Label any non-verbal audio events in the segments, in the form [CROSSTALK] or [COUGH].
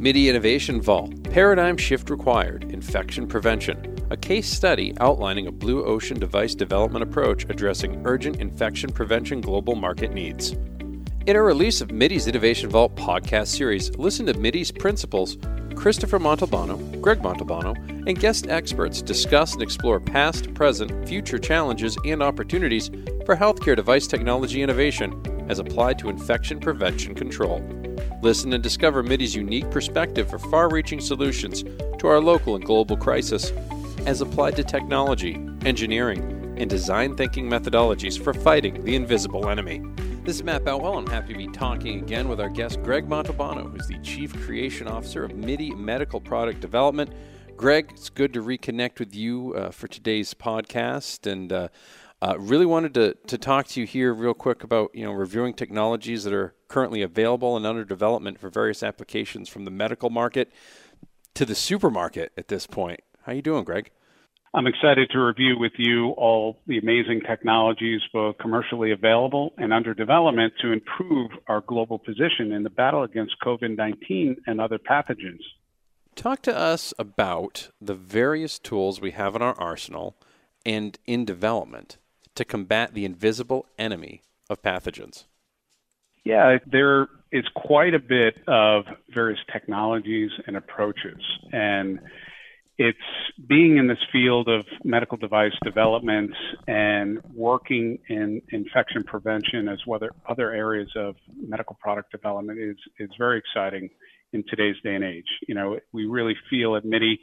MIDI Innovation Vault Paradigm Shift Required Infection Prevention, a case study outlining a blue ocean device development approach addressing urgent infection prevention global market needs. In a release of MIDI's Innovation Vault podcast series, listen to MIDI's principals, Christopher Montalbano, Greg Montalbano, and guest experts discuss and explore past, present, future challenges and opportunities for healthcare device technology innovation as applied to infection prevention control. Listen and discover MIDI's unique perspective for far reaching solutions to our local and global crisis as applied to technology, engineering, and design thinking methodologies for fighting the invisible enemy. This is Matt Bowell. I'm happy to be talking again with our guest, Greg Montalbano, who's the Chief Creation Officer of MIDI Medical Product Development. Greg, it's good to reconnect with you uh, for today's podcast. And uh, uh, really wanted to, to talk to you here real quick about you know reviewing technologies that are currently available and under development for various applications from the medical market to the supermarket at this point. How are you doing, Greg? I'm excited to review with you all the amazing technologies, both commercially available and under development, to improve our global position in the battle against COVID 19 and other pathogens. Talk to us about the various tools we have in our arsenal and in development to combat the invisible enemy of pathogens? Yeah, there is quite a bit of various technologies and approaches. And it's being in this field of medical device development and working in infection prevention as well as other areas of medical product development is, is very exciting in today's day and age. You know, we really feel at MIDI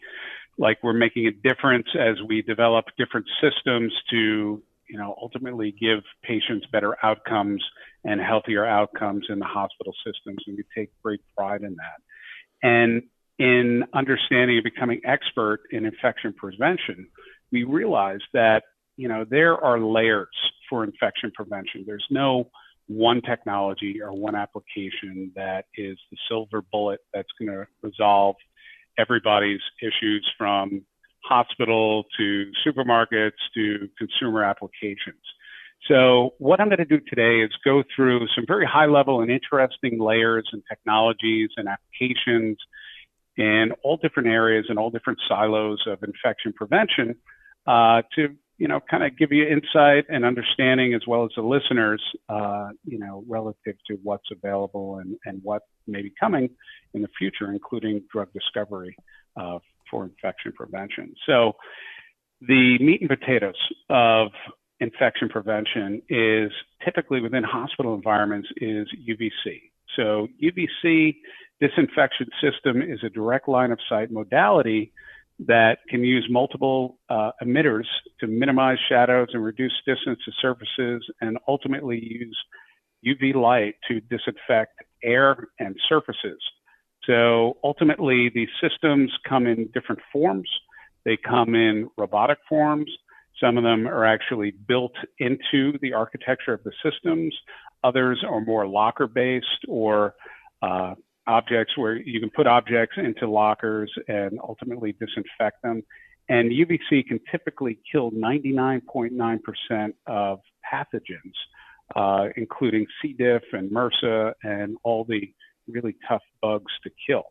like we're making a difference as we develop different systems to you know, ultimately give patients better outcomes and healthier outcomes in the hospital systems. And we take great pride in that. And in understanding and becoming expert in infection prevention, we realized that, you know, there are layers for infection prevention. There's no one technology or one application that is the silver bullet that's going to resolve everybody's issues from hospital to supermarkets to consumer applications. So what I'm going to do today is go through some very high level and interesting layers and technologies and applications in all different areas and all different silos of infection prevention uh, to you know kind of give you insight and understanding as well as the listeners uh, you know relative to what's available and, and what may be coming in the future including drug discovery uh, for infection prevention. So the meat and potatoes of infection prevention is typically within hospital environments is UVC. So UVC disinfection system is a direct line of sight modality that can use multiple uh, emitters to minimize shadows and reduce distance to surfaces and ultimately use UV light to disinfect air and surfaces. So ultimately, these systems come in different forms. They come in robotic forms. Some of them are actually built into the architecture of the systems. Others are more locker based or uh, objects where you can put objects into lockers and ultimately disinfect them. And UVC can typically kill 99.9% of pathogens, uh, including C. diff and MRSA and all the really tough bugs to kill.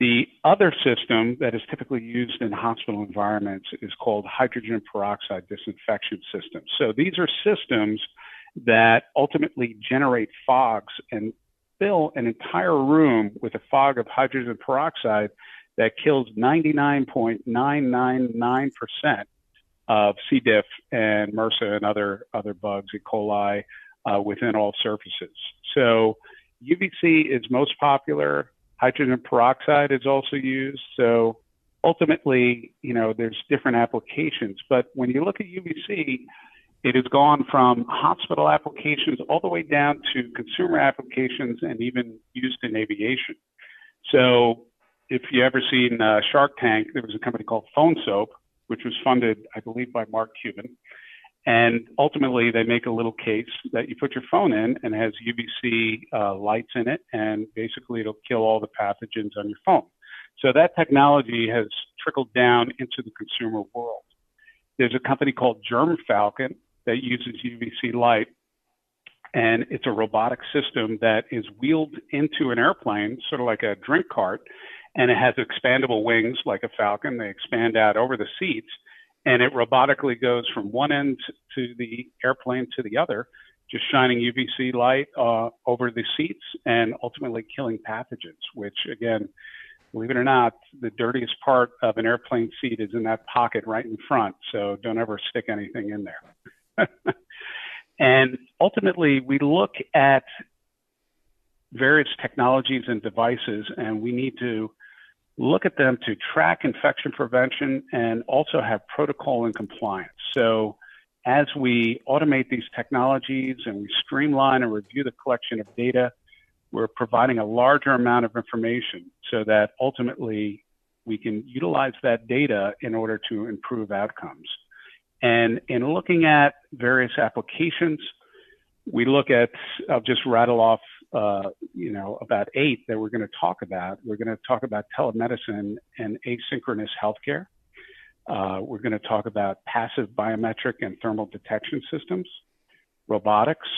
The other system that is typically used in hospital environments is called hydrogen peroxide disinfection systems. So these are systems that ultimately generate fogs and fill an entire room with a fog of hydrogen peroxide that kills 99.999% of C. diff and MRSA and other, other bugs, E. coli, uh, within all surfaces. So UVC is most popular. Hydrogen peroxide is also used. So ultimately, you know, there's different applications. But when you look at UVC, it has gone from hospital applications all the way down to consumer applications and even used in aviation. So if you ever seen uh, Shark Tank, there was a company called Phone Soap, which was funded, I believe, by Mark Cuban. And ultimately, they make a little case that you put your phone in and has UVC uh, lights in it, and basically it'll kill all the pathogens on your phone. So that technology has trickled down into the consumer world. There's a company called Germ Falcon that uses UVC light And it's a robotic system that is wheeled into an airplane, sort of like a drink cart, and it has expandable wings like a falcon. They expand out over the seats, and it robotically goes from one end to the airplane to the other, just shining UVC light uh, over the seats and ultimately killing pathogens, which again, believe it or not, the dirtiest part of an airplane seat is in that pocket right in front. So don't ever stick anything in there. [LAUGHS] and ultimately, we look at various technologies and devices, and we need to look at them to track infection prevention and also have protocol and compliance. So as we automate these technologies and we streamline and review the collection of data, we're providing a larger amount of information so that ultimately we can utilize that data in order to improve outcomes. And in looking at various applications, we look at, I'll just rattle off, uh, you know, about eight that we're going to talk about. We're going to talk about telemedicine and asynchronous healthcare. Uh, we're going to talk about passive biometric and thermal detection systems, robotics.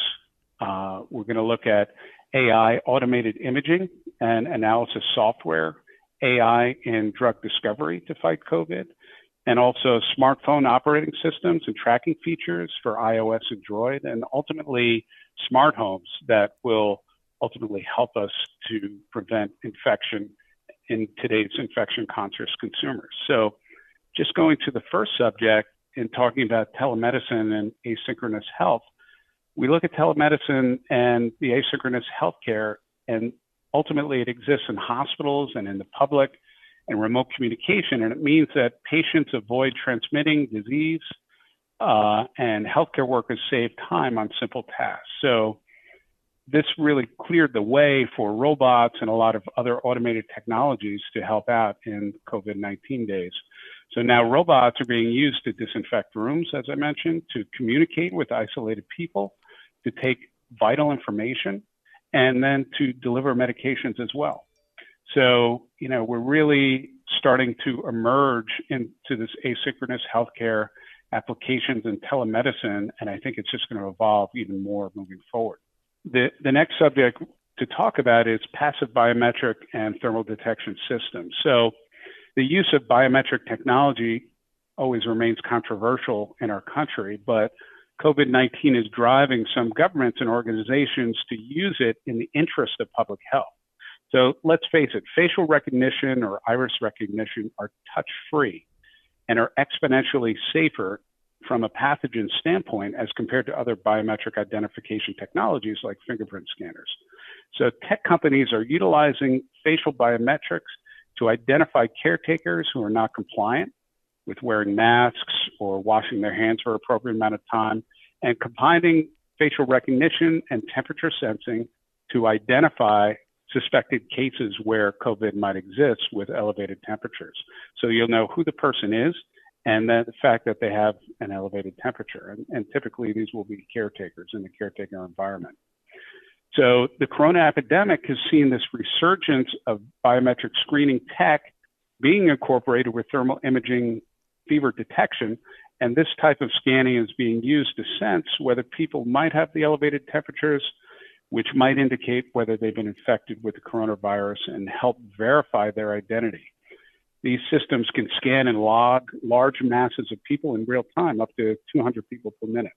Uh, we're going to look at AI automated imaging and analysis software, AI in drug discovery to fight COVID, and also smartphone operating systems and tracking features for iOS and Droid, and ultimately smart homes that will ultimately help us to prevent infection in today's infection conscious consumers. So just going to the first subject and talking about telemedicine and asynchronous health, we look at telemedicine and the asynchronous healthcare, and ultimately it exists in hospitals and in the public and remote communication. And it means that patients avoid transmitting disease uh, and healthcare workers save time on simple tasks. So this really cleared the way for robots and a lot of other automated technologies to help out in COVID 19 days. So now robots are being used to disinfect rooms, as I mentioned, to communicate with isolated people, to take vital information, and then to deliver medications as well. So, you know, we're really starting to emerge into this asynchronous healthcare applications and telemedicine, and I think it's just going to evolve even more moving forward. The, the next subject to talk about is passive biometric and thermal detection systems. So, the use of biometric technology always remains controversial in our country, but COVID 19 is driving some governments and organizations to use it in the interest of public health. So let's face it, facial recognition or iris recognition are touch free and are exponentially safer from a pathogen standpoint as compared to other biometric identification technologies like fingerprint scanners. So tech companies are utilizing facial biometrics to identify caretakers who are not compliant with wearing masks or washing their hands for an appropriate amount of time, and combining facial recognition and temperature sensing to identify suspected cases where COVID might exist with elevated temperatures. So you'll know who the person is and the fact that they have an elevated temperature. And, and typically these will be caretakers in the caretaker environment. So the corona epidemic has seen this resurgence of biometric screening tech being incorporated with thermal imaging fever detection. And this type of scanning is being used to sense whether people might have the elevated temperatures, which might indicate whether they've been infected with the coronavirus and help verify their identity. These systems can scan and log large masses of people in real time, up to 200 people per minute.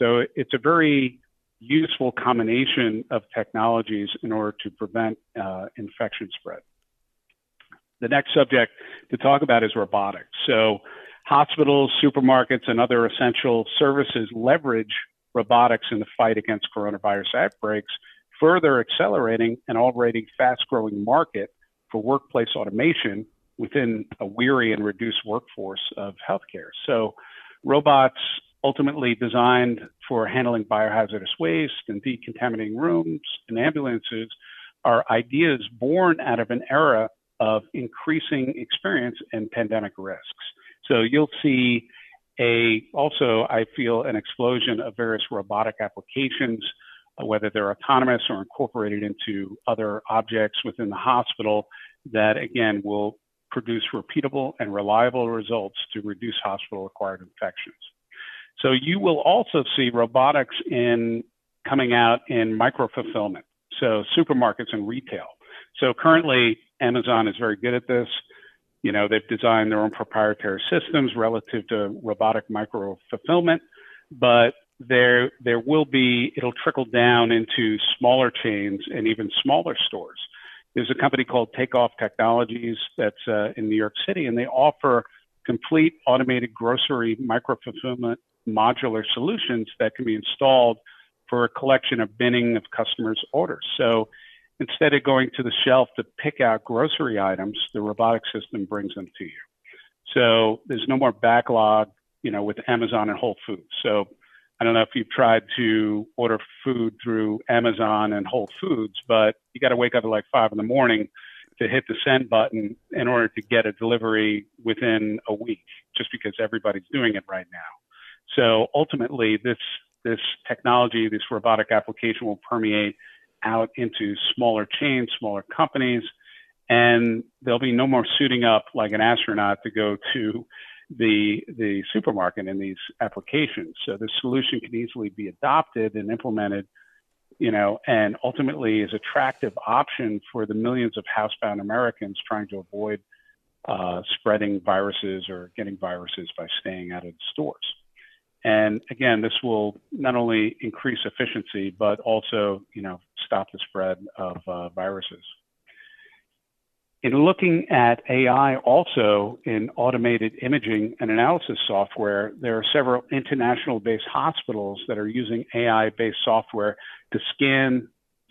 So it's a very useful combination of technologies in order to prevent uh, infection spread. The next subject to talk about is robotics. So, hospitals, supermarkets, and other essential services leverage robotics in the fight against coronavirus outbreaks, further accelerating an already fast growing market for workplace automation within a weary and reduced workforce of healthcare. So, robots ultimately designed for handling biohazardous waste and decontaminating rooms and ambulances are ideas born out of an era of increasing experience and pandemic risks. So you'll see a also I feel an explosion of various robotic applications, uh, whether they're autonomous or incorporated into other objects within the hospital that again will produce repeatable and reliable results to reduce hospital acquired infections. So you will also see robotics in coming out in micro fulfillment, so supermarkets and retail. So currently, Amazon is very good at this. You know, they've designed their own proprietary systems relative to robotic micro fulfillment, but there there will be it'll trickle down into smaller chains and even smaller stores. There's a company called Takeoff Technologies that's uh, in New York City, and they offer complete automated grocery micro fulfillment modular solutions that can be installed for a collection of binning of customers' orders. So instead of going to the shelf to pick out grocery items, the robotic system brings them to you. So there's no more backlog, you know, with Amazon and Whole Foods. So I don't know if you've tried to order food through Amazon and Whole Foods, but you got to wake up at like five in the morning to hit the send button in order to get a delivery within a week, just because everybody's doing it right now. So ultimately, this this technology, this robotic application will permeate out into smaller chains, smaller companies, and there'll be no more suiting up like an astronaut to go to the the supermarket in these applications. So the solution can easily be adopted and implemented, you know, and ultimately is attractive option for the millions of housebound Americans trying to avoid uh, spreading viruses or getting viruses by staying out of the stores. And again, this will not only increase efficiency, but also, you know, stop the spread of uh, viruses. In looking at AI also in automated imaging and analysis software, there are several international based hospitals that are using AI based software to scan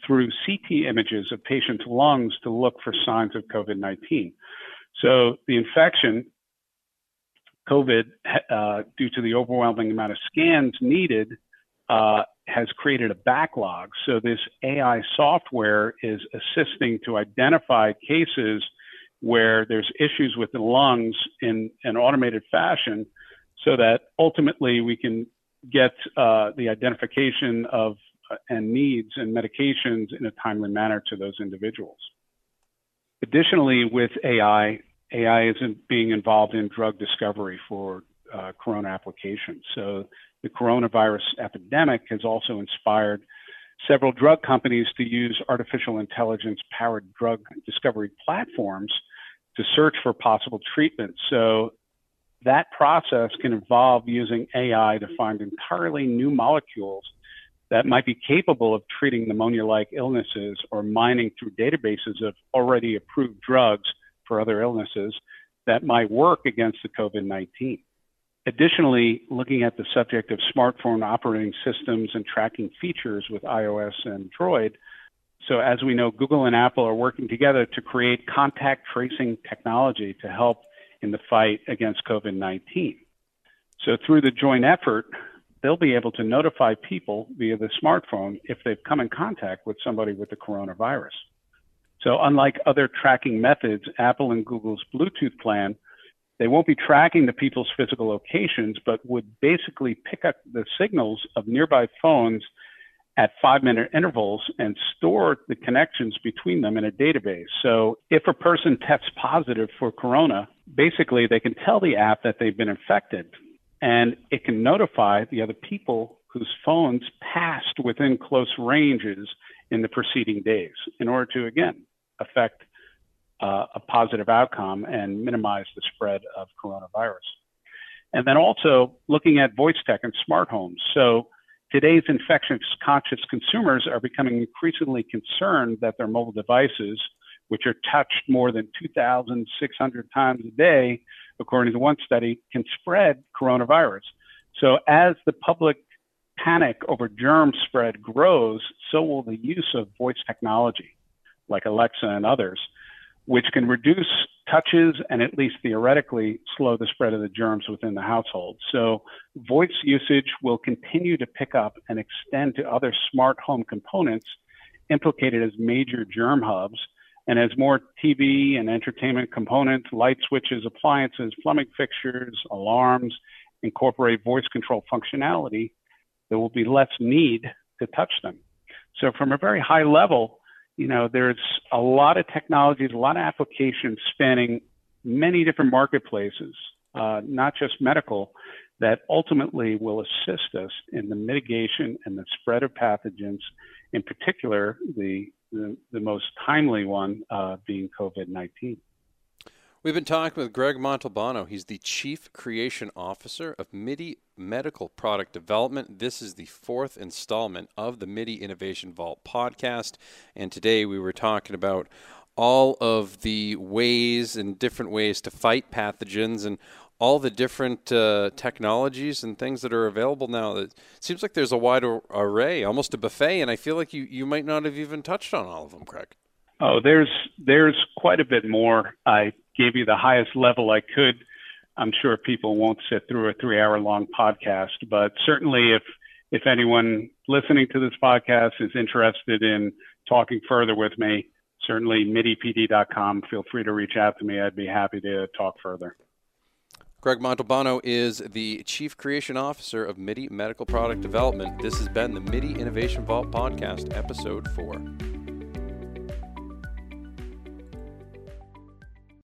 through CT images of patients' lungs to look for signs of COVID 19. So the infection COVID, uh, due to the overwhelming amount of scans needed, uh, has created a backlog. So this AI software is assisting to identify cases where there's issues with the lungs in an automated fashion, so that ultimately we can get uh, the identification of uh, and needs and medications in a timely manner to those individuals. Additionally, with AI, AI isn't being involved in drug discovery for uh, corona applications. So the coronavirus epidemic has also inspired several drug companies to use artificial intelligence powered drug discovery platforms to search for possible treatments. So that process can involve using AI to find entirely new molecules that might be capable of treating pneumonia like illnesses or mining through databases of already approved drugs for other illnesses that might work against the COVID 19. Additionally, looking at the subject of smartphone operating systems and tracking features with iOS and Android. So, as we know, Google and Apple are working together to create contact tracing technology to help in the fight against COVID 19. So, through the joint effort, they'll be able to notify people via the smartphone if they've come in contact with somebody with the coronavirus. So unlike other tracking methods, Apple and Google's Bluetooth plan, they won't be tracking the people's physical locations, but would basically pick up the signals of nearby phones at five minute intervals and store the connections between them in a database. So if a person tests positive for corona, basically they can tell the app that they've been infected and it can notify the other people whose phones passed within close ranges in the preceding days in order to, again, affect uh, a positive outcome and minimize the spread of coronavirus. And then also looking at voice tech and smart homes. So today's infection conscious consumers are becoming increasingly concerned that their mobile devices, which are touched more than 2,600 times a day, according to one study, can spread coronavirus. So as the public panic over germ spread grows, so will the use of voice technology like Alexa and others, which can reduce touches and at least theoretically slow the spread of the germs within the household. So voice usage will continue to pick up and extend to other smart home components implicated as major germ hubs. And as more TV and entertainment components, light switches, appliances, plumbing fixtures, alarms incorporate voice control functionality, there will be less need to touch them. So from a very high level, you know, there's a lot of technologies, a lot of applications spanning many different marketplaces, uh, not just medical, that ultimately will assist us in the mitigation and the spread of pathogens, in particular, the, the, the most timely one uh, being COVID 19. We've been talking with Greg Montalbano. He's the Chief Creation Officer of MIDI Medical Product Development. This is the fourth installment of the MIDI Innovation Vault podcast. And today we were talking about all of the ways and different ways to fight pathogens and all the different uh, technologies and things that are available now. It seems like there's a wide array, almost a buffet, and I feel like you, you might not have even touched on all of them, Craig. Oh, there's there's quite a bit more. I gave you the highest level I could. I'm sure people won't sit through a three hour long podcast, but certainly if if anyone listening to this podcast is interested in talking further with me, certainly midipd.com. Feel free to reach out to me. I'd be happy to talk further. Greg Montalbano is the Chief Creation Officer of MIDI Medical Product Development. This has been the MIDI Innovation Vault Podcast, Episode 4.